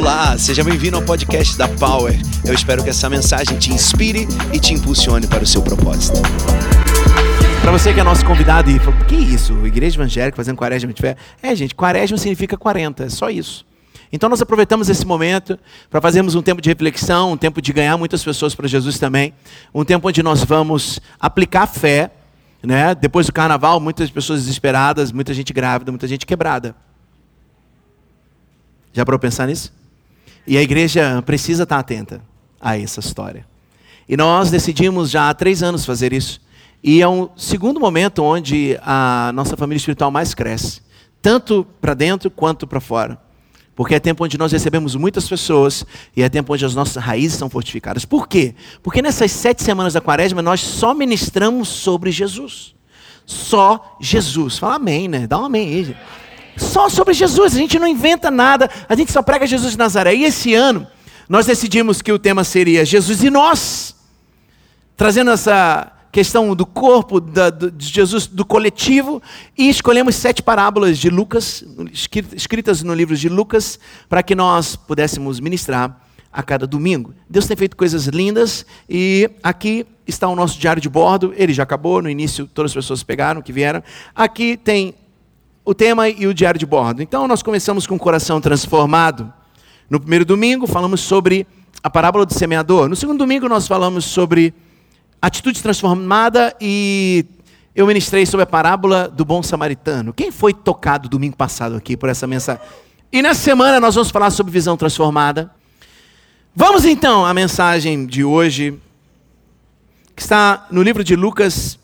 Olá, seja bem-vindo ao podcast da Power. Eu espero que essa mensagem te inspire e te impulsione para o seu propósito. Para você que é nosso convidado e falou, que isso? Igreja evangélica fazendo quaresma de fé? É, gente, quaresma significa 40, é só isso. Então nós aproveitamos esse momento para fazermos um tempo de reflexão, um tempo de ganhar muitas pessoas para Jesus também, um tempo onde nós vamos aplicar fé, né? Depois do carnaval, muitas pessoas desesperadas, muita gente grávida, muita gente quebrada. Já para pensar nisso? E a igreja precisa estar atenta a essa história. E nós decidimos já há três anos fazer isso. E é um segundo momento onde a nossa família espiritual mais cresce, tanto para dentro quanto para fora. Porque é tempo onde nós recebemos muitas pessoas e é tempo onde as nossas raízes são fortificadas. Por quê? Porque nessas sete semanas da quaresma nós só ministramos sobre Jesus. Só Jesus. Fala amém, né? Dá um amém aí. Só sobre Jesus. A gente não inventa nada. A gente só prega Jesus de Nazaré. E esse ano nós decidimos que o tema seria Jesus e nós. Trazendo essa questão do corpo da, do, de Jesus, do coletivo, e escolhemos sete parábolas de Lucas, escritas no livro de Lucas, para que nós pudéssemos ministrar a cada domingo. Deus tem feito coisas lindas e aqui está o nosso diário de bordo. Ele já acabou, no início todas as pessoas pegaram, que vieram. Aqui tem o tema e o diário de bordo. Então nós começamos com o coração transformado. No primeiro domingo falamos sobre a parábola do semeador. No segundo domingo nós falamos sobre atitude transformada e eu ministrei sobre a parábola do bom samaritano. Quem foi tocado domingo passado aqui por essa mensagem? E nessa semana nós vamos falar sobre visão transformada. Vamos então à mensagem de hoje, que está no livro de Lucas,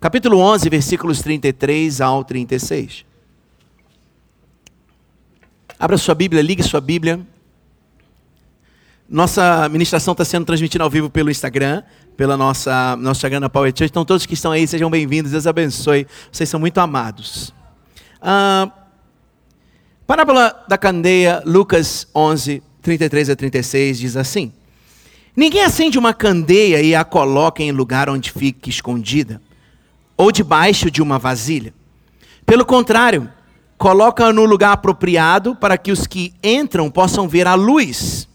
capítulo 11, versículos 33 ao 36. Abra sua Bíblia, ligue sua Bíblia. Nossa ministração está sendo transmitida ao vivo pelo Instagram, pela nossa, nossa Instagram da Power Church. Então, todos que estão aí, sejam bem-vindos. Deus abençoe. Vocês são muito amados. Ah, parábola da candeia, Lucas 11, 33 a 36, diz assim: Ninguém acende uma candeia e a coloca em lugar onde fique escondida, ou debaixo de uma vasilha. Pelo contrário, coloca no lugar apropriado para que os que entram possam ver a luz.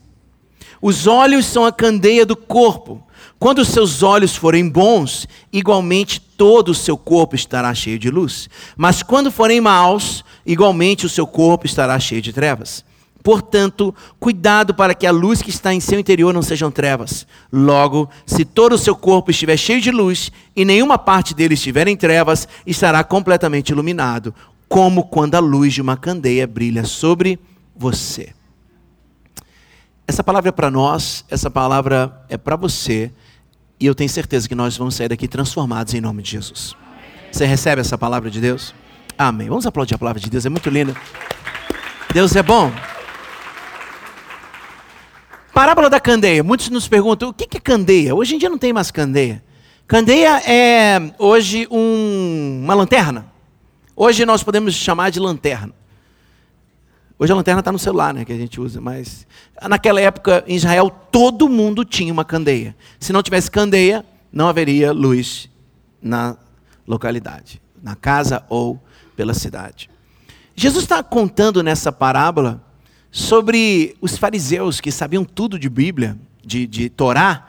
Os olhos são a candeia do corpo. Quando os seus olhos forem bons, igualmente todo o seu corpo estará cheio de luz. Mas quando forem maus, igualmente o seu corpo estará cheio de trevas. Portanto, cuidado para que a luz que está em seu interior não sejam trevas. Logo, se todo o seu corpo estiver cheio de luz e nenhuma parte dele estiver em trevas, estará completamente iluminado, como quando a luz de uma candeia brilha sobre você. Essa palavra é para nós, essa palavra é para você, e eu tenho certeza que nós vamos sair daqui transformados em nome de Jesus. Você recebe essa palavra de Deus? Amém. Vamos aplaudir a palavra de Deus, é muito linda. Deus é bom. Parábola da candeia. Muitos nos perguntam o que é candeia? Hoje em dia não tem mais candeia. Candeia é hoje um, uma lanterna. Hoje nós podemos chamar de lanterna. Hoje a lanterna está no celular, né, que a gente usa, mas naquela época em Israel todo mundo tinha uma candeia. Se não tivesse candeia, não haveria luz na localidade, na casa ou pela cidade. Jesus está contando nessa parábola sobre os fariseus que sabiam tudo de Bíblia, de, de Torá,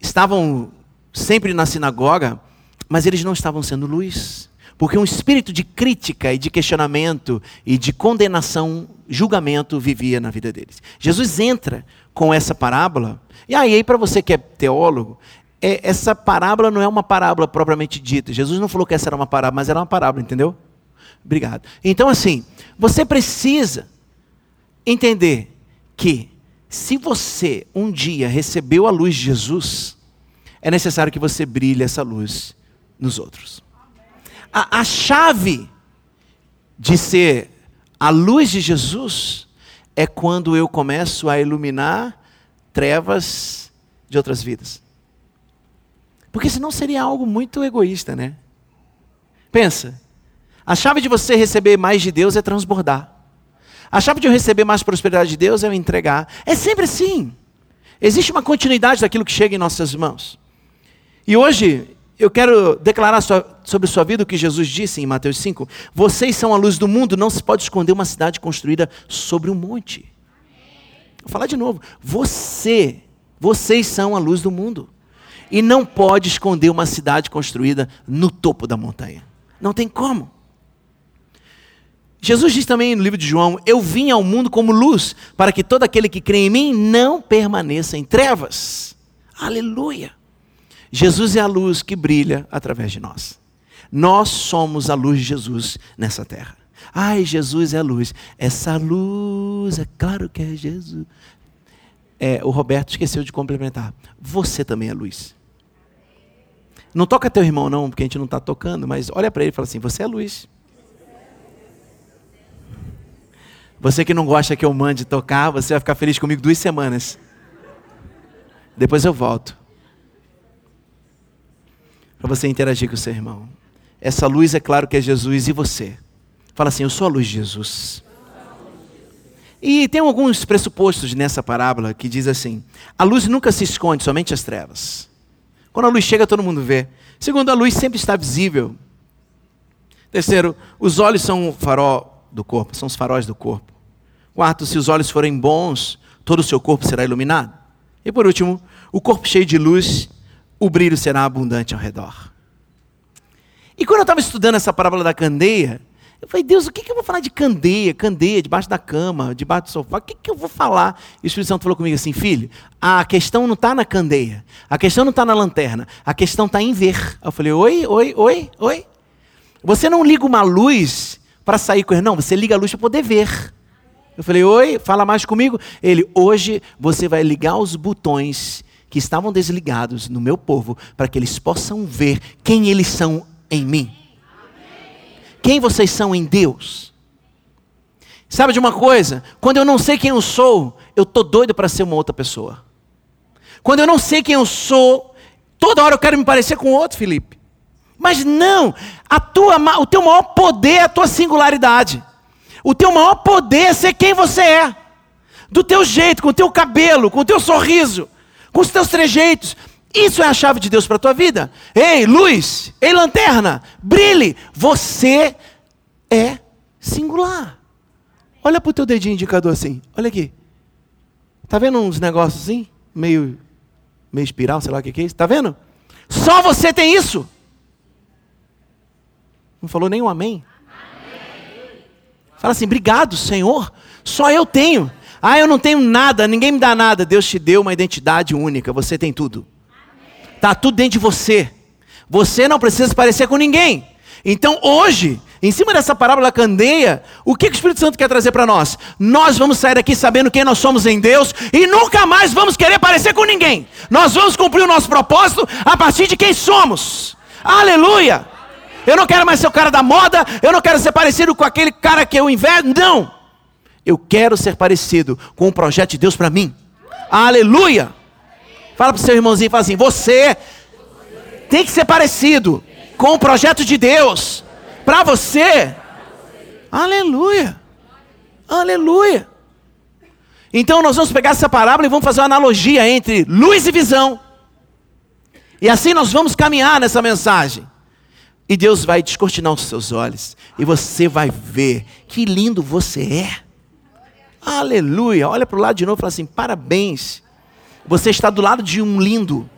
estavam sempre na sinagoga, mas eles não estavam sendo luz. Porque um espírito de crítica e de questionamento e de condenação, julgamento vivia na vida deles. Jesus entra com essa parábola, e aí, para você que é teólogo, é, essa parábola não é uma parábola propriamente dita. Jesus não falou que essa era uma parábola, mas era uma parábola, entendeu? Obrigado. Então, assim, você precisa entender que se você um dia recebeu a luz de Jesus, é necessário que você brilhe essa luz nos outros a, a chave de ser a luz de Jesus é quando eu começo a iluminar trevas de outras vidas. Porque senão seria algo muito egoísta, né? Pensa. A chave de você receber mais de Deus é transbordar. A chave de eu receber mais prosperidade de Deus é eu entregar. É sempre assim. Existe uma continuidade daquilo que chega em nossas mãos. E hoje eu quero declarar sobre sua vida o que Jesus disse em Mateus 5. Vocês são a luz do mundo, não se pode esconder uma cidade construída sobre um monte. Vou falar de novo. Você, vocês são a luz do mundo. E não pode esconder uma cidade construída no topo da montanha. Não tem como. Jesus diz também no livro de João: Eu vim ao mundo como luz, para que todo aquele que crê em mim não permaneça em trevas. Aleluia! Jesus é a luz que brilha através de nós. Nós somos a luz de Jesus nessa terra. Ai, Jesus é a luz. Essa luz, é claro que é Jesus. É, o Roberto esqueceu de complementar. Você também é luz. Não toca teu irmão, não, porque a gente não está tocando, mas olha para ele e fala assim: Você é luz. Você que não gosta que eu mande tocar, você vai ficar feliz comigo duas semanas. Depois eu volto. Para você interagir com o seu irmão. Essa luz é claro que é Jesus e você. Fala assim: Eu sou a luz de Jesus. E tem alguns pressupostos nessa parábola que diz assim: a luz nunca se esconde, somente as trevas. Quando a luz chega, todo mundo vê. Segundo, a luz sempre está visível. Terceiro, os olhos são o farol do corpo, são os faróis do corpo. Quarto, se os olhos forem bons, todo o seu corpo será iluminado. E por último, o corpo cheio de luz, o brilho será abundante ao redor. E quando eu estava estudando essa parábola da candeia, eu falei, Deus, o que, que eu vou falar de candeia? Candeia, debaixo da cama, debaixo do sofá, o que, que eu vou falar? E o Espírito Santo falou comigo assim, filho, a questão não está na candeia, a questão não está na lanterna, a questão está em ver. Eu falei, oi, oi, oi, oi. Você não liga uma luz para sair correndo, não, você liga a luz para poder ver. Eu falei, oi, fala mais comigo. Ele, hoje você vai ligar os botões que estavam desligados no meu povo, para que eles possam ver quem eles são em mim. Quem vocês são em Deus. Sabe de uma coisa? Quando eu não sei quem eu sou, eu tô doido para ser uma outra pessoa. Quando eu não sei quem eu sou, toda hora eu quero me parecer com outro, Felipe. Mas não, a tua, o teu maior poder é a tua singularidade. O teu maior poder é ser quem você é. Do teu jeito, com o teu cabelo, com o teu sorriso, com os teus trejeitos. Isso é a chave de Deus para a tua vida. Ei, luz, ei, lanterna, brilhe. Você é singular. Olha para o teu dedinho indicador assim. Olha aqui. Tá vendo uns negócios assim? Meio, meio espiral, sei lá o que é isso. Tá vendo? Só você tem isso. Não falou nem um amém? amém. Fala assim, obrigado, Senhor. Só eu tenho. Ah, eu não tenho nada, ninguém me dá nada. Deus te deu uma identidade única. Você tem tudo. Está tudo dentro de você. Você não precisa se parecer com ninguém. Então hoje, em cima dessa parábola candeia, o que, que o Espírito Santo quer trazer para nós? Nós vamos sair daqui sabendo quem nós somos em Deus e nunca mais vamos querer parecer com ninguém. Nós vamos cumprir o nosso propósito a partir de quem somos. Aleluia! Eu não quero mais ser o cara da moda, eu não quero ser parecido com aquele cara que eu invejo, não. Eu quero ser parecido com o projeto de Deus para mim. Aleluia! Fala para o seu irmãozinho, fala assim: você tem que ser parecido com o projeto de Deus para você. Aleluia. Aleluia. Então nós vamos pegar essa parábola e vamos fazer uma analogia entre luz e visão. E assim nós vamos caminhar nessa mensagem. E Deus vai descortinar os seus olhos. E você vai ver que lindo você é. Aleluia. Olha para o lado de novo e fala assim: parabéns. Você está do lado de um lindo.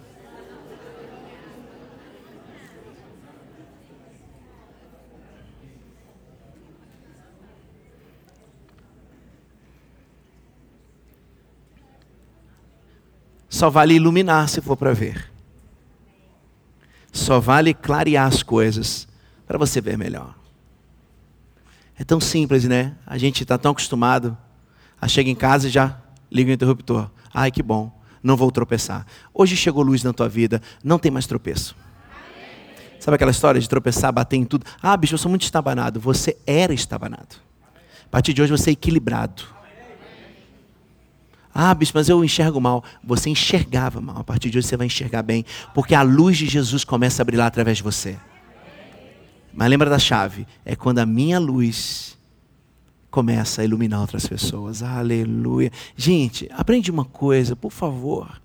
Só vale iluminar se for para ver. Só vale clarear as coisas para você ver melhor. É tão simples, né? A gente está tão acostumado a chegar em casa e já liga o interruptor. Ai, que bom não vou tropeçar. Hoje chegou luz na tua vida, não tem mais tropeço. Sabe aquela história de tropeçar, bater em tudo? Ah, bicho, eu sou muito estabanado. Você era estabanado. A partir de hoje você é equilibrado. Ah, bicho, mas eu enxergo mal. Você enxergava mal. A partir de hoje você vai enxergar bem. Porque a luz de Jesus começa a brilhar através de você. Mas lembra da chave? É quando a minha luz começa a iluminar outras pessoas. Aleluia. Gente, aprende uma coisa, por favor.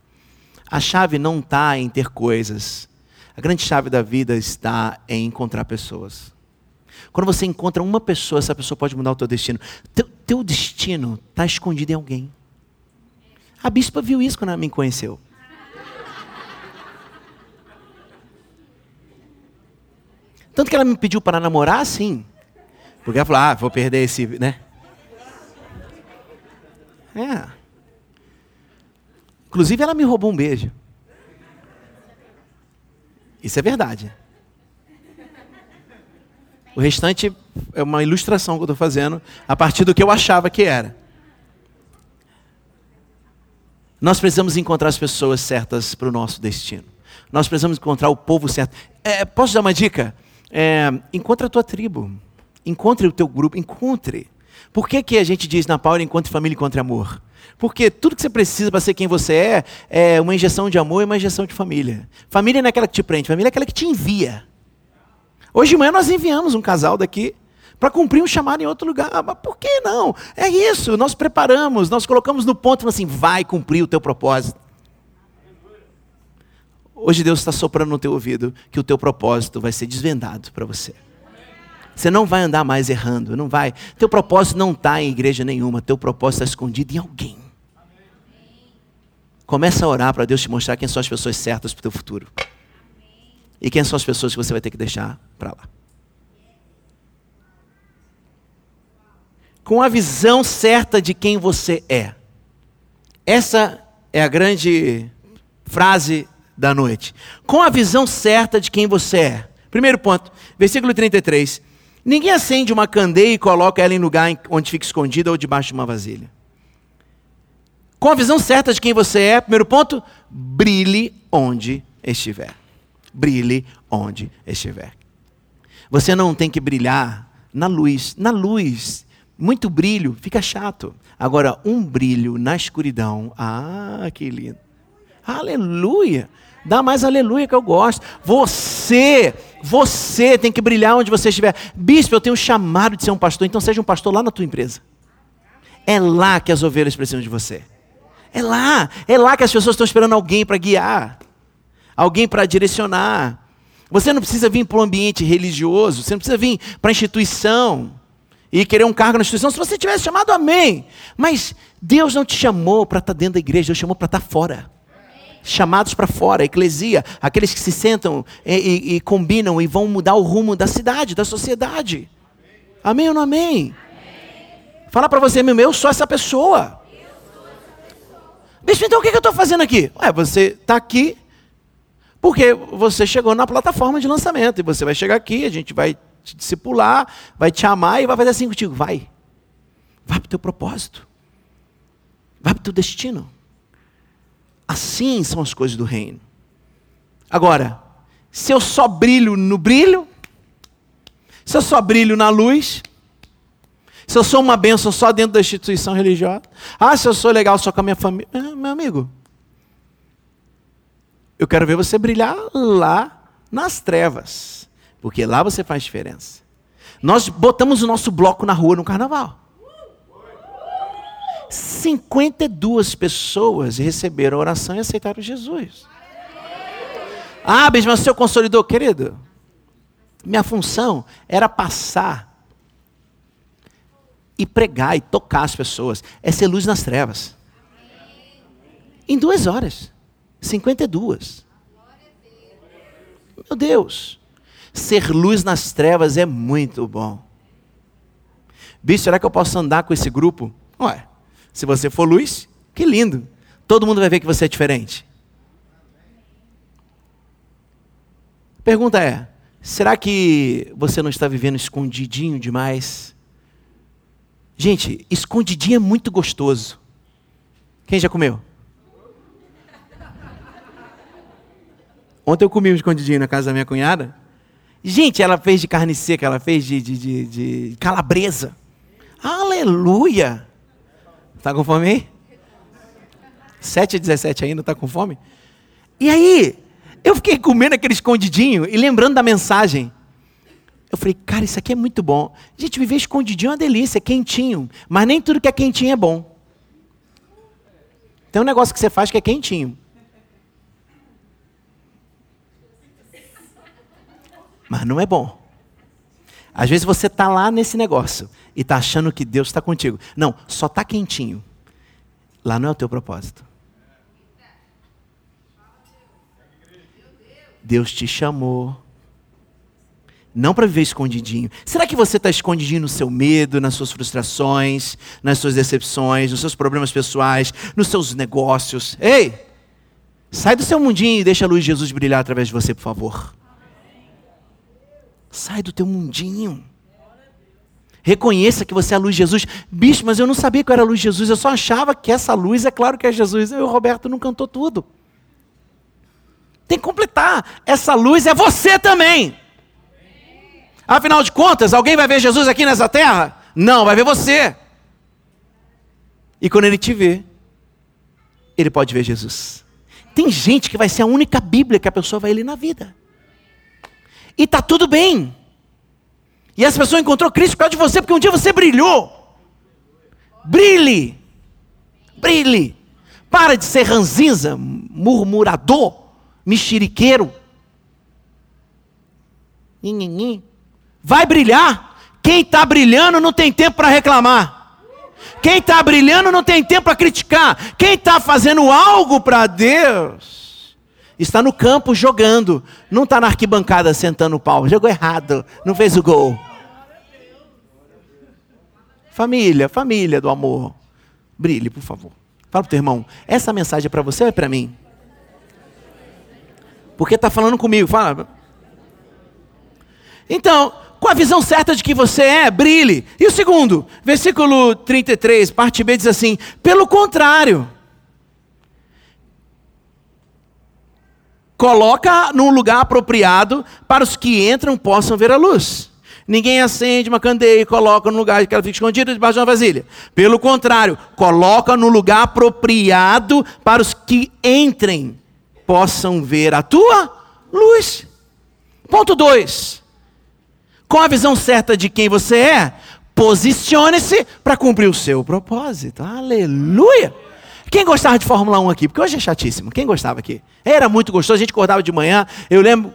A chave não está em ter coisas. A grande chave da vida está em encontrar pessoas. Quando você encontra uma pessoa, essa pessoa pode mudar o teu destino. Teu, teu destino está escondido em alguém. A bispa viu isso quando ela me conheceu. Tanto que ela me pediu para namorar, sim. Porque ela falou, ah, vou perder esse, né? É. Inclusive, ela me roubou um beijo. Isso é verdade. O restante é uma ilustração que eu estou fazendo a partir do que eu achava que era. Nós precisamos encontrar as pessoas certas para o nosso destino. Nós precisamos encontrar o povo certo. É, posso dar uma dica? É, encontre a tua tribo. Encontre o teu grupo. Encontre. Por que, que a gente diz na Paula encontre família, encontre amor? Porque tudo que você precisa para ser quem você é, é uma injeção de amor e uma injeção de família. Família não é aquela que te prende, família é aquela que te envia. Hoje de manhã nós enviamos um casal daqui para cumprir um chamado em outro lugar. Mas por que não? É isso, nós preparamos, nós colocamos no ponto assim, vai cumprir o teu propósito. Hoje Deus está soprando no teu ouvido que o teu propósito vai ser desvendado para você. Você não vai andar mais errando, não vai. Teu propósito não está em igreja nenhuma, teu propósito está escondido em alguém. Começa a orar para Deus te mostrar quem são as pessoas certas para o teu futuro. E quem são as pessoas que você vai ter que deixar para lá. Com a visão certa de quem você é. Essa é a grande frase da noite. Com a visão certa de quem você é. Primeiro ponto, versículo 33. Ninguém acende uma candeia e coloca ela em lugar onde fica escondida ou debaixo de uma vasilha. Com a visão certa de quem você é, primeiro ponto, brilhe onde estiver brilhe onde estiver. Você não tem que brilhar na luz. Na luz, muito brilho, fica chato. Agora, um brilho na escuridão, ah, que lindo. Aleluia. Dá mais aleluia que eu gosto. Você, você tem que brilhar onde você estiver. Bispo, eu tenho um chamado de ser um pastor, então seja um pastor lá na tua empresa. É lá que as ovelhas precisam de você. É lá, é lá que as pessoas estão esperando alguém para guiar alguém para direcionar. Você não precisa vir para um ambiente religioso, você não precisa vir para a instituição e querer um cargo na instituição. Se você tivesse chamado, amém. Mas Deus não te chamou para estar tá dentro da igreja, Deus chamou para estar tá fora. Chamados para fora, eclesia, aqueles que se sentam e, e, e, combinam e vão mudar o rumo da cidade, da sociedade. Amém ou não amém? amém. Fala para você mesmo, eu sou essa pessoa. Bicho, então o que eu estou fazendo aqui? Ué, você está aqui porque você chegou na plataforma de lançamento e você vai chegar aqui, a gente vai te discipular, vai te amar e vai fazer assim contigo. Vai. Vai para o teu propósito. Vai para o teu destino. Assim são as coisas do reino. Agora, se eu só brilho no brilho, se eu só brilho na luz, se eu sou uma bênção só dentro da instituição religiosa, ah, se eu sou legal só com a minha família, ah, meu amigo, eu quero ver você brilhar lá nas trevas, porque lá você faz diferença. Nós botamos o nosso bloco na rua no carnaval. 52 pessoas receberam a oração e aceitaram Jesus. Ah, mas o seu consolidou, querido. Minha função era passar e pregar e tocar as pessoas. É ser luz nas trevas. Em duas horas. 52. Meu Deus. Ser luz nas trevas é muito bom. Bicho, será que eu posso andar com esse grupo? Ué, se você for luz, que lindo. Todo mundo vai ver que você é diferente. Pergunta é: será que você não está vivendo escondidinho demais? Gente, escondidinho é muito gostoso. Quem já comeu? Ontem eu comi um escondidinho na casa da minha cunhada. Gente, ela fez de carne seca, ela fez de, de, de, de calabresa. Aleluia! Tá com fome aí? 7 e 17 ainda, tá com fome? E aí, eu fiquei comendo aquele escondidinho e lembrando da mensagem. Eu falei, cara, isso aqui é muito bom. Gente, viver escondidinho é uma delícia, é quentinho. Mas nem tudo que é quentinho é bom. Tem um negócio que você faz que é quentinho. mas não é bom. Às vezes você está lá nesse negócio e está achando que Deus está contigo. Não, só está quentinho. lá não é o teu propósito. Deus te chamou. Não para viver escondidinho. Será que você está escondidinho no seu medo, nas suas frustrações, nas suas decepções, nos seus problemas pessoais, nos seus negócios? Ei! Sai do seu mundinho e deixa a luz de Jesus brilhar através de você, por favor. Sai do teu mundinho. Reconheça que você é a luz de Jesus. Bicho, mas eu não sabia que eu era a luz de Jesus. Eu só achava que essa luz é claro que é Jesus. Eu e o Roberto não cantou tudo. Tem que completar. Essa luz é você também. Afinal de contas, alguém vai ver Jesus aqui nessa terra? Não, vai ver você. E quando ele te vê, ele pode ver Jesus. Tem gente que vai ser a única Bíblia que a pessoa vai ler na vida. E tá tudo bem. E essa pessoa encontrou Cristo por causa de você, porque um dia você brilhou. Brilhe. Brilhe. Para de ser ranzinza, murmurador, mexeriqueiro. Vai brilhar. Quem está brilhando não tem tempo para reclamar. Quem está brilhando não tem tempo para criticar. Quem está fazendo algo para Deus está no campo jogando, não está na arquibancada sentando o pau. Jogou errado, não fez o gol. Família, família do amor. Brilhe, por favor. Fala para o teu irmão, essa mensagem é para você ou é para mim? Porque está falando comigo, fala. Então, com a visão certa de que você é, brilhe. E o segundo, versículo 33, parte B diz assim: pelo contrário, coloca num lugar apropriado para os que entram possam ver a luz. Ninguém acende uma candeia e coloca no lugar que ela fica escondida debaixo de uma vasilha. Pelo contrário, coloca no lugar apropriado para os que entrem possam ver a tua luz. Ponto 2. Com a visão certa de quem você é, posicione-se para cumprir o seu propósito. Aleluia! Quem gostava de Fórmula 1 aqui? Porque hoje é chatíssimo. Quem gostava aqui? Era muito gostoso, a gente acordava de manhã. Eu lembro,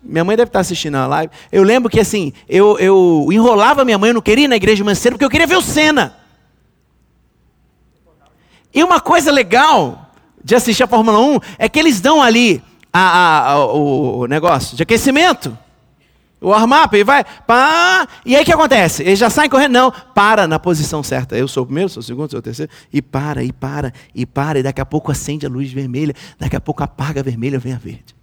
minha mãe deve estar assistindo a live. Eu lembro que assim, eu, eu enrolava minha mãe, eu não queria ir na igreja mais cedo, porque eu queria ver o Senna. E uma coisa legal de assistir a Fórmula 1 é que eles dão ali a, a, a, o negócio de aquecimento. O warm-up, e vai, pá, e aí o que acontece? Eles já saem correndo, não, para na posição certa. Eu sou o primeiro, sou o segundo, sou o terceiro, e para, e para, e para, e daqui a pouco acende a luz vermelha, daqui a pouco apaga a vermelha, vem a verde.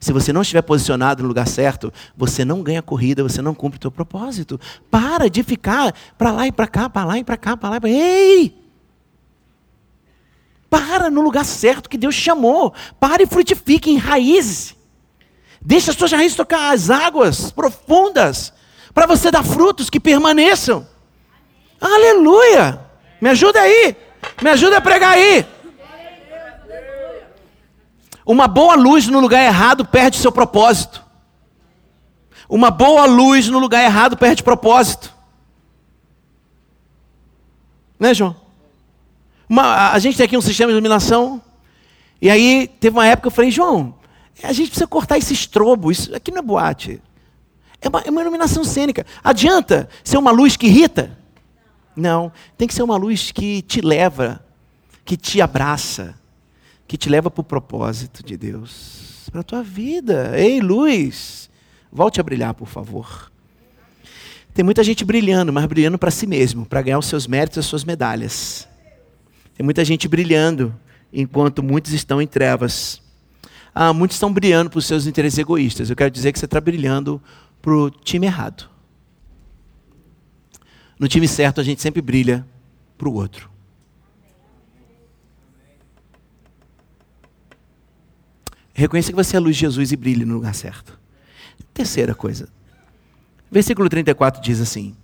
Se você não estiver posicionado no lugar certo, você não ganha corrida, você não cumpre o seu propósito. Para de ficar para lá e para cá, para lá e para cá, para lá e para Ei! Para no lugar certo que Deus chamou. Para e frutifique, enraize. Deixa as suas raízes tocar as águas profundas, para você dar frutos que permaneçam. Aleluia! Me ajuda aí, me ajuda a pregar aí. Uma boa luz no lugar errado perde seu propósito. Uma boa luz no lugar errado perde propósito. Né, João? Uma, a gente tem aqui um sistema de iluminação. E aí teve uma época que eu falei, João, a gente precisa cortar esse estrobo, isso aqui não é boate. É uma, é uma iluminação cênica. Adianta ser uma luz que irrita? Não. Tem que ser uma luz que te leva, que te abraça, que te leva para o propósito de Deus, para a tua vida. Ei, luz, volte a brilhar, por favor. Tem muita gente brilhando, mas brilhando para si mesmo, para ganhar os seus méritos, as suas medalhas. Tem muita gente brilhando, enquanto muitos estão em trevas ah, muitos estão brilhando para os seus interesses egoístas. Eu quero dizer que você está brilhando para o time errado. No time certo, a gente sempre brilha para o outro. Reconheça que você é a luz de Jesus e brilhe no lugar certo. Terceira coisa. Versículo 34 diz assim: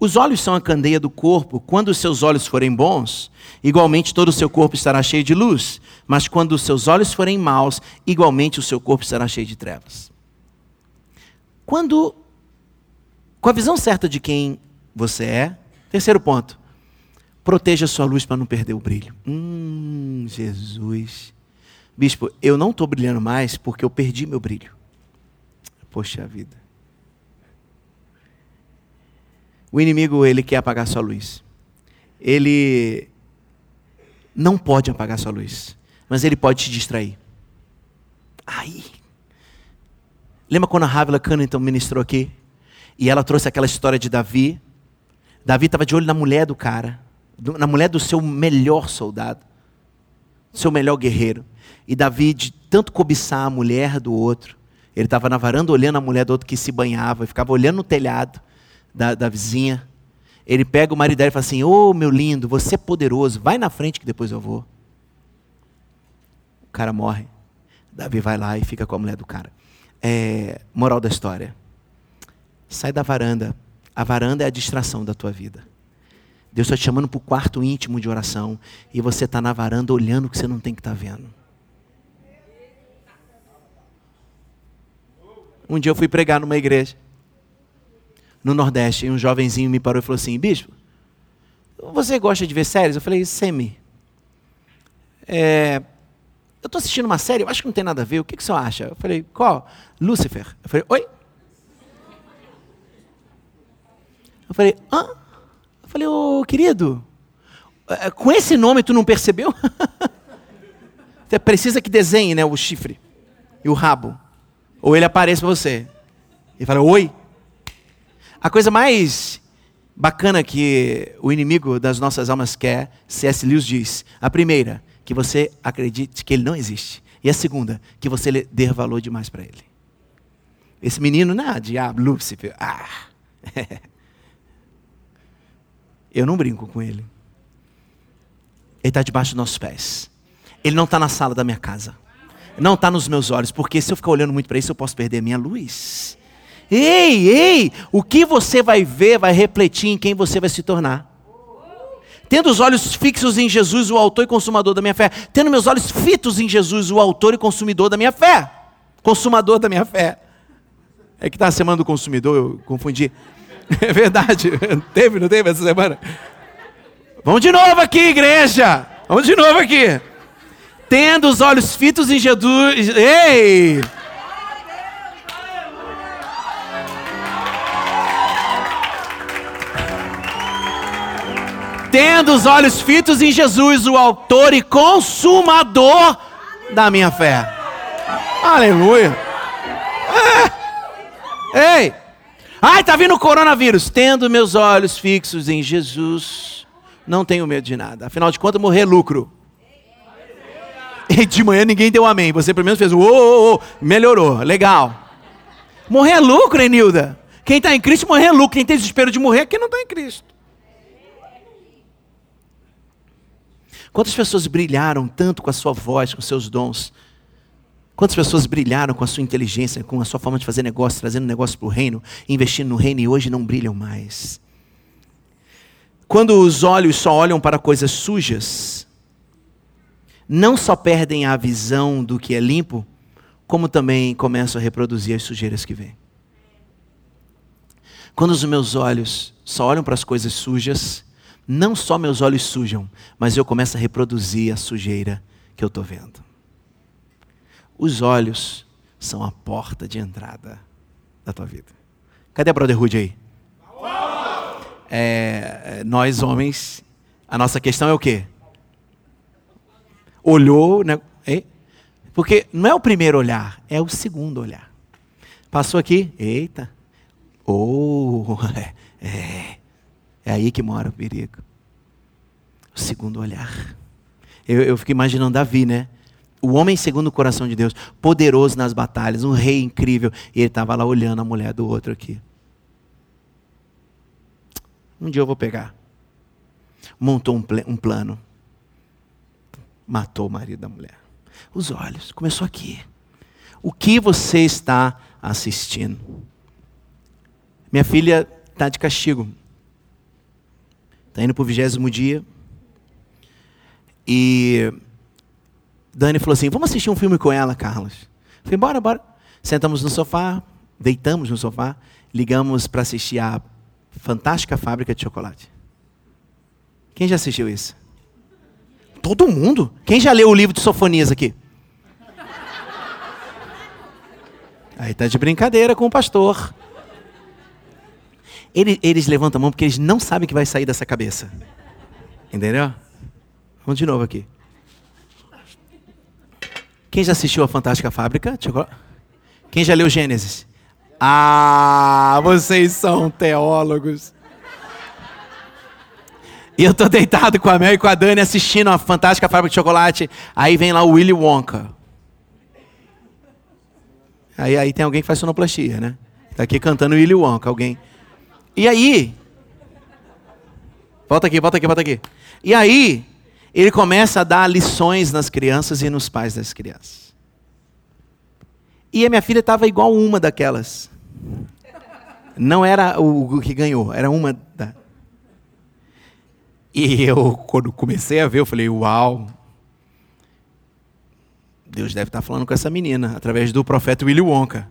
os olhos são a candeia do corpo. Quando os seus olhos forem bons, igualmente todo o seu corpo estará cheio de luz. Mas quando os seus olhos forem maus, igualmente o seu corpo estará cheio de trevas. Quando, com a visão certa de quem você é, terceiro ponto, proteja a sua luz para não perder o brilho. Hum, Jesus. Bispo, eu não estou brilhando mais porque eu perdi meu brilho. Poxa vida. O inimigo, ele quer apagar sua luz. Ele não pode apagar sua luz, mas ele pode te distrair. Aí. Lembra quando a Havila Cunnington ministrou aqui? E ela trouxe aquela história de Davi. Davi estava de olho na mulher do cara, na mulher do seu melhor soldado, seu melhor guerreiro. E Davi, de tanto cobiçar a mulher do outro, ele estava na varanda olhando a mulher do outro que se banhava, e ficava olhando no telhado da, da vizinha. Ele pega o marido dela e fala assim: Ô oh, meu lindo, você é poderoso, vai na frente que depois eu vou. O cara morre. Davi vai lá e fica com a mulher do cara. É, moral da história: sai da varanda. A varanda é a distração da tua vida. Deus está te chamando para o quarto íntimo de oração e você está na varanda olhando o que você não tem que estar tá vendo. Um dia eu fui pregar numa igreja no Nordeste e um jovenzinho me parou e falou assim: Bispo, você gosta de ver séries? Eu falei: Semi. É, eu estou assistindo uma série, eu acho que não tem nada a ver, o que, que você acha? Eu falei: Qual? Lucifer. Eu falei: Oi? Eu falei: Hã? Eu falei: Ô querido, é, com esse nome tu não percebeu? Você precisa que desenhe né, o chifre e o rabo. Ou ele aparece para você e fala: Oi. A coisa mais bacana que o inimigo das nossas almas quer, C.S. Lewis diz: a primeira, que você acredite que ele não existe. E a segunda, que você dê valor demais para ele. Esse menino, não, é diabo, Lúcifer. Ah. Eu não brinco com ele. Ele está debaixo dos nossos pés. Ele não está na sala da minha casa não está nos meus olhos, porque se eu ficar olhando muito para isso, eu posso perder a minha luz. Ei, ei, o que você vai ver vai refletir em quem você vai se tornar. Tendo os olhos fixos em Jesus, o autor e consumador da minha fé. Tendo meus olhos fitos em Jesus, o autor e consumidor da minha fé. Consumador da minha fé. É que está a semana do consumidor, eu confundi. É verdade. Teve, não teve essa semana? Vamos de novo aqui, igreja. Vamos de novo aqui tendo os olhos fitos em Jesus. Ei! Tendo os olhos fitos em Jesus, o autor e consumador da minha fé. Aleluia. É. Ei! Ai, tá vindo o coronavírus. Tendo meus olhos fixos em Jesus, não tenho medo de nada. Afinal de contas, morrer é lucro. E de manhã ninguém deu amém. Você pelo menos fez o oh, oh, melhorou, legal. Morrer é lucro, Enilda. Quem está em Cristo morrer é lucro. Quem tem desespero de morrer é quem não está em Cristo. Quantas pessoas brilharam tanto com a sua voz, com seus dons? Quantas pessoas brilharam com a sua inteligência, com a sua forma de fazer negócio, trazendo negócio para o reino, investindo no reino e hoje não brilham mais? Quando os olhos só olham para coisas sujas, não só perdem a visão do que é limpo, como também começam a reproduzir as sujeiras que vêm. Quando os meus olhos só olham para as coisas sujas, não só meus olhos sujam, mas eu começo a reproduzir a sujeira que eu estou vendo. Os olhos são a porta de entrada da tua vida. Cadê a Brotherhood aí? É, nós homens, a nossa questão é o quê? olhou, né? Porque não é o primeiro olhar, é o segundo olhar. Passou aqui, eita, oh, é, é, é aí que mora o perigo. O segundo olhar. Eu, eu fico imaginando Davi, né? O homem segundo o coração de Deus, poderoso nas batalhas, um rei incrível, e ele estava lá olhando a mulher do outro aqui. Um dia eu vou pegar. Montou um, um plano matou o marido da mulher. Os olhos, começou aqui. O que você está assistindo? Minha filha está de castigo. Está indo para o vigésimo dia. E Dani falou assim: Vamos assistir um filme com ela, Carlos. falei: Bora, bora. Sentamos no sofá, deitamos no sofá, ligamos para assistir a Fantástica Fábrica de Chocolate. Quem já assistiu isso? Todo mundo? Quem já leu o livro de Sofonias aqui? Aí tá de brincadeira com o pastor. Eles, eles levantam a mão porque eles não sabem que vai sair dessa cabeça. Entendeu? Vamos de novo aqui. Quem já assistiu a Fantástica Fábrica? Quem já leu Gênesis? Ah, vocês são teólogos. E eu tô deitado com a Mel e com a Dani assistindo a Fantástica Fábrica de Chocolate. Aí vem lá o Willy Wonka. Aí, aí tem alguém que faz sonoplastia, né? Tá aqui cantando Willy Wonka, alguém. E aí... Volta aqui, volta aqui, volta aqui. E aí, ele começa a dar lições nas crianças e nos pais das crianças. E a minha filha estava igual uma daquelas. Não era o que ganhou, era uma da. E eu, quando comecei a ver, eu falei, uau. Deus deve estar falando com essa menina, através do profeta Willy Wonka.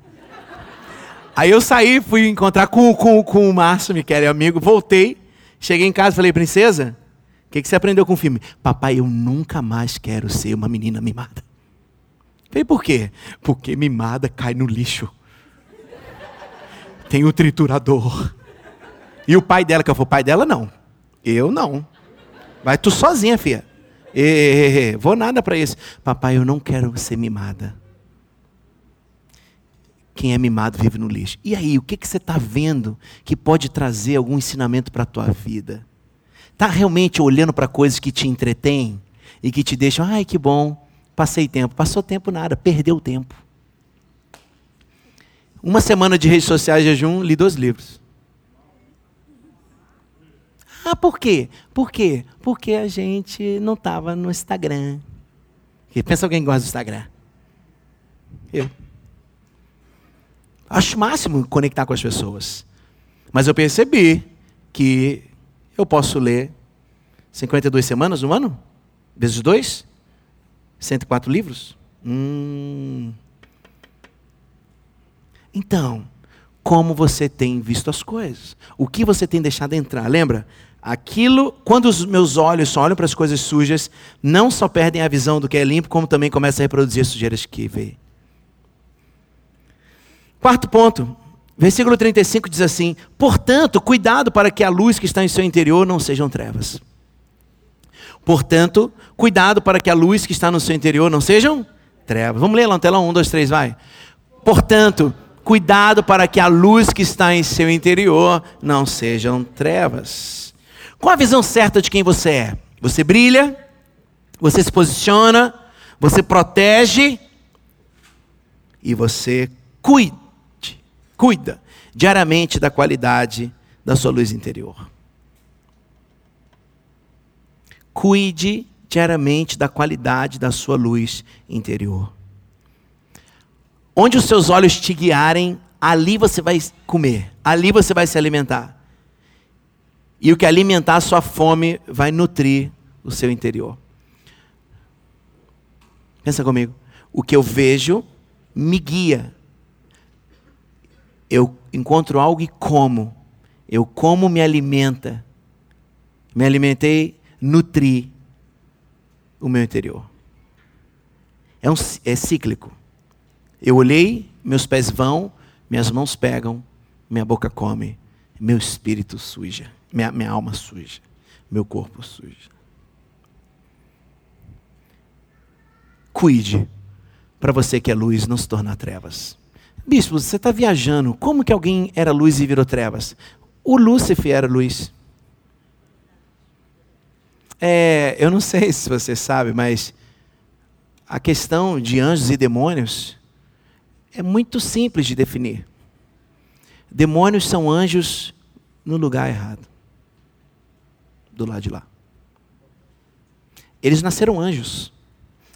Aí eu saí, fui encontrar com, com, com o Márcio, me quer amigo, voltei, cheguei em casa falei, princesa, o que, que você aprendeu com o filme? Papai, eu nunca mais quero ser uma menina mimada. Falei, por quê? Porque mimada cai no lixo. Tem o triturador. E o pai dela, que eu falei, pai dela não. Eu não. Vai tu sozinha, filha. E, vou nada para isso. Papai, eu não quero ser mimada. Quem é mimado vive no lixo. E aí, o que, que você está vendo que pode trazer algum ensinamento para a tua vida? Está realmente olhando para coisas que te entretêm e que te deixam, ai que bom, passei tempo. Passou tempo nada, perdeu tempo. Uma semana de redes sociais jejum, li dois livros. Ah, por quê? Por quê? Porque a gente não estava no Instagram. Pensa alguém que gosta do Instagram. Eu. Acho máximo conectar com as pessoas. Mas eu percebi que eu posso ler 52 semanas no ano? Vezes dois? 104 livros? Hum. Então, como você tem visto as coisas? O que você tem deixado entrar? Lembra? Aquilo, quando os meus olhos só olham para as coisas sujas, não só perdem a visão do que é limpo, como também começam a reproduzir as sujeiras que vê. Quarto ponto, versículo 35 diz assim: Portanto, cuidado para que a luz que está em seu interior não sejam trevas. Portanto, cuidado para que a luz que está no seu interior não sejam trevas. Vamos ler lá no telão? Um, dois, três, vai. Portanto, cuidado para que a luz que está em seu interior não sejam trevas. Qual a visão certa de quem você é? Você brilha, você se posiciona, você protege e você cuide, cuida diariamente da qualidade da sua luz interior. Cuide diariamente da qualidade da sua luz interior. Onde os seus olhos te guiarem, ali você vai comer, ali você vai se alimentar. E o que alimentar a sua fome vai nutrir o seu interior. Pensa comigo. O que eu vejo me guia. Eu encontro algo e como. Eu como me alimenta. Me alimentei, nutri o meu interior. É, um, é cíclico. Eu olhei, meus pés vão, minhas mãos pegam, minha boca come, meu espírito suja. Minha, minha alma suja. Meu corpo suja. Cuide para você que é luz não se tornar trevas. Bispo, você está viajando. Como que alguém era luz e virou trevas? O Lúcifer era luz. É, eu não sei se você sabe, mas a questão de anjos e demônios é muito simples de definir. Demônios são anjos no lugar errado do lado de lá. Eles nasceram anjos.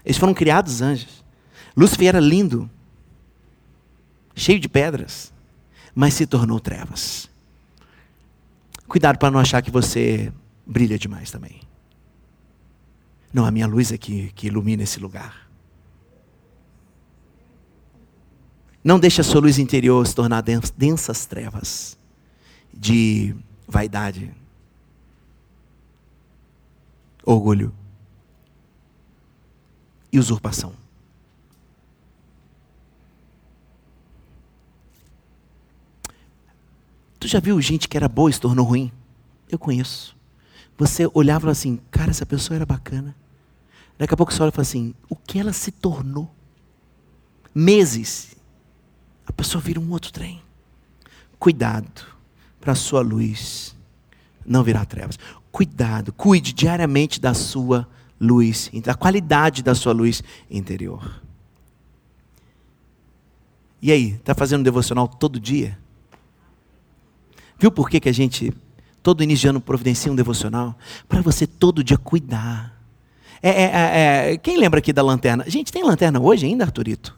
Eles foram criados anjos. Lúcifer era lindo, cheio de pedras, mas se tornou trevas. Cuidado para não achar que você brilha demais também. Não, a minha luz é que, que ilumina esse lugar. Não deixe a sua luz interior se tornar densas trevas de vaidade, orgulho e usurpação. Tu já viu gente que era boa e se tornou ruim? Eu conheço. Você olhava assim, cara, essa pessoa era bacana. Daqui a pouco você olha e fala assim: o que ela se tornou? Meses. A pessoa vira um outro trem. Cuidado para a sua luz não virar trevas. Cuidado, cuide diariamente da sua luz, da qualidade da sua luz interior. E aí, está fazendo devocional todo dia? Viu por que, que a gente, todo início de ano, providencia um devocional? Para você todo dia cuidar. É, é, é, é, quem lembra aqui da lanterna? Gente, tem lanterna hoje ainda, Arturito?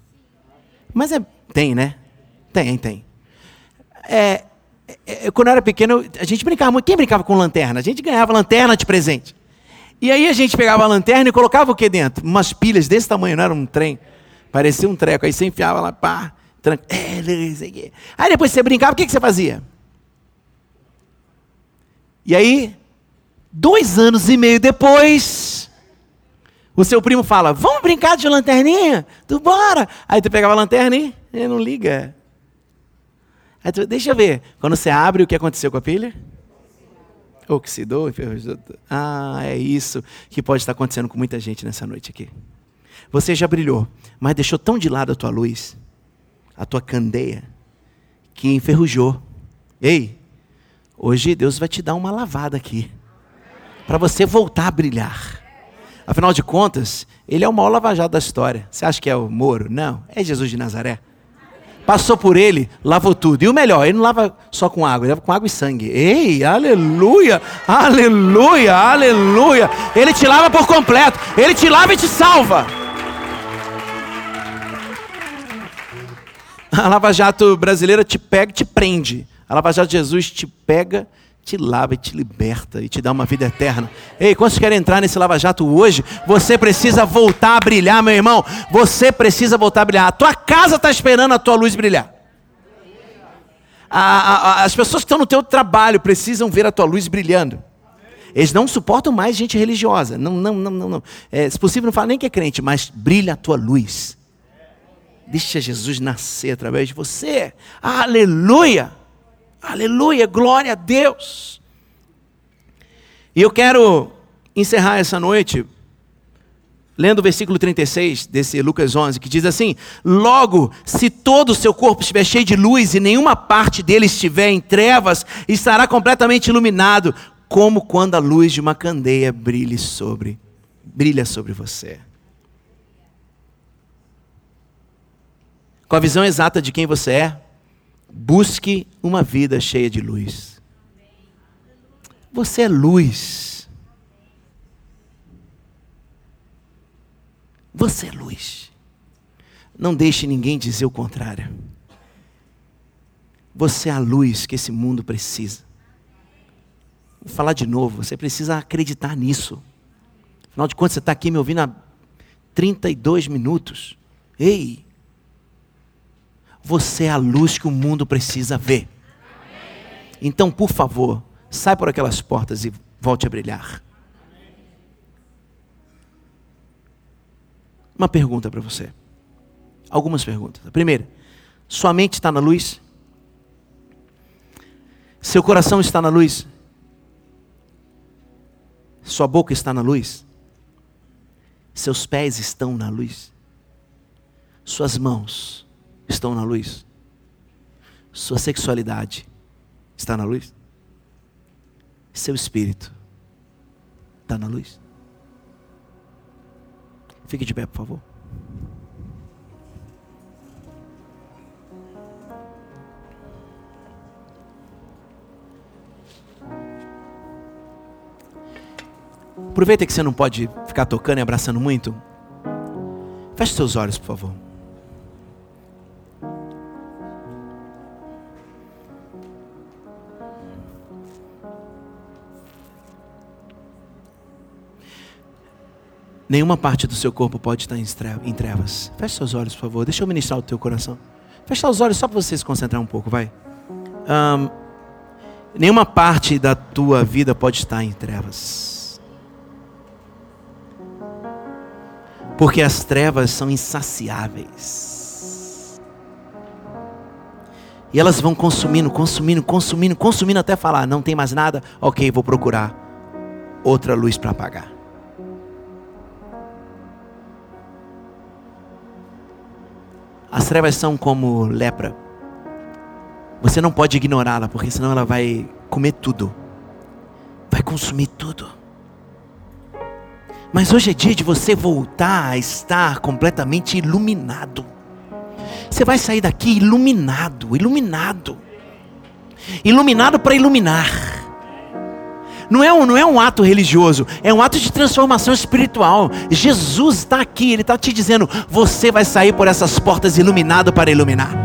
Mas é, tem, né? Tem, tem. É, é, quando eu era pequeno, a gente brincava muito. Quem brincava com lanterna? A gente ganhava lanterna de presente. E aí a gente pegava a lanterna e colocava o que dentro? Umas pilhas desse tamanho, não era um trem. Parecia um treco. Aí você enfiava lá, pá, tranca. É, aí depois você brincava, o que, que você fazia? E aí, dois anos e meio depois, o seu primo fala: Vamos brincar de lanterninha? Tu bora! Aí tu pegava a lanterna e ele não liga. Aí tu, deixa eu ver. Quando você abre, o que aconteceu com a pilha? Oxidou, enferrujou. Ah, é isso que pode estar acontecendo com muita gente nessa noite aqui. Você já brilhou, mas deixou tão de lado a tua luz, a tua candeia, que enferrujou. Ei, hoje Deus vai te dar uma lavada aqui, para você voltar a brilhar. Afinal de contas, ele é o maior lavajado da história. Você acha que é o Moro? Não, é Jesus de Nazaré passou por ele, lavou tudo. E o melhor, ele não lava só com água, ele lava com água e sangue. Ei, aleluia, aleluia, aleluia. Ele te lava por completo, ele te lava e te salva. A Lava Jato brasileira te pega e te prende. A Lava Jato de Jesus te pega te lava e te liberta e te dá uma vida eterna. Ei, quantos querem entrar nesse lava-jato hoje? Você precisa voltar a brilhar, meu irmão. Você precisa voltar a brilhar. A tua casa está esperando a tua luz brilhar. A, a, as pessoas que estão no teu trabalho precisam ver a tua luz brilhando. Eles não suportam mais gente religiosa. Não, não, não, não. não. É, se possível, não fala nem que é crente, mas brilha a tua luz. Deixa Jesus nascer através de você. Aleluia! Aleluia, glória a Deus. E eu quero encerrar essa noite lendo o versículo 36 desse Lucas 11, que diz assim: Logo, se todo o seu corpo estiver cheio de luz e nenhuma parte dele estiver em trevas, estará completamente iluminado, como quando a luz de uma candeia sobre, brilha sobre você. Com a visão exata de quem você é, Busque uma vida cheia de luz. Você é luz. Você é luz. Não deixe ninguém dizer o contrário. Você é a luz que esse mundo precisa. Vou falar de novo, você precisa acreditar nisso. Afinal de contas, você está aqui me ouvindo há 32 minutos. Ei, você é a luz que o mundo precisa ver. Então, por favor, sai por aquelas portas e volte a brilhar. Uma pergunta para você. Algumas perguntas. Primeira, sua mente está na luz? Seu coração está na luz? Sua boca está na luz? Seus pés estão na luz? Suas mãos estão na luz? Sua sexualidade está na luz? Seu espírito está na luz? Fique de pé, por favor. Aproveita que você não pode ficar tocando e abraçando muito. Feche seus olhos, por favor. Nenhuma parte do seu corpo pode estar em trevas. Feche seus olhos, por favor. Deixa eu ministrar o teu coração. Feche os olhos só para você se concentrar um pouco, vai. Um, nenhuma parte da tua vida pode estar em trevas. Porque as trevas são insaciáveis. E elas vão consumindo, consumindo, consumindo, consumindo até falar: não tem mais nada, ok, vou procurar outra luz para apagar. As trevas são como lepra. Você não pode ignorá-la, porque senão ela vai comer tudo, vai consumir tudo. Mas hoje é dia de você voltar a estar completamente iluminado. Você vai sair daqui iluminado, iluminado. Iluminado para iluminar. Não é, um, não é um ato religioso, é um ato de transformação espiritual. Jesus está aqui, Ele está te dizendo: você vai sair por essas portas iluminado para iluminar.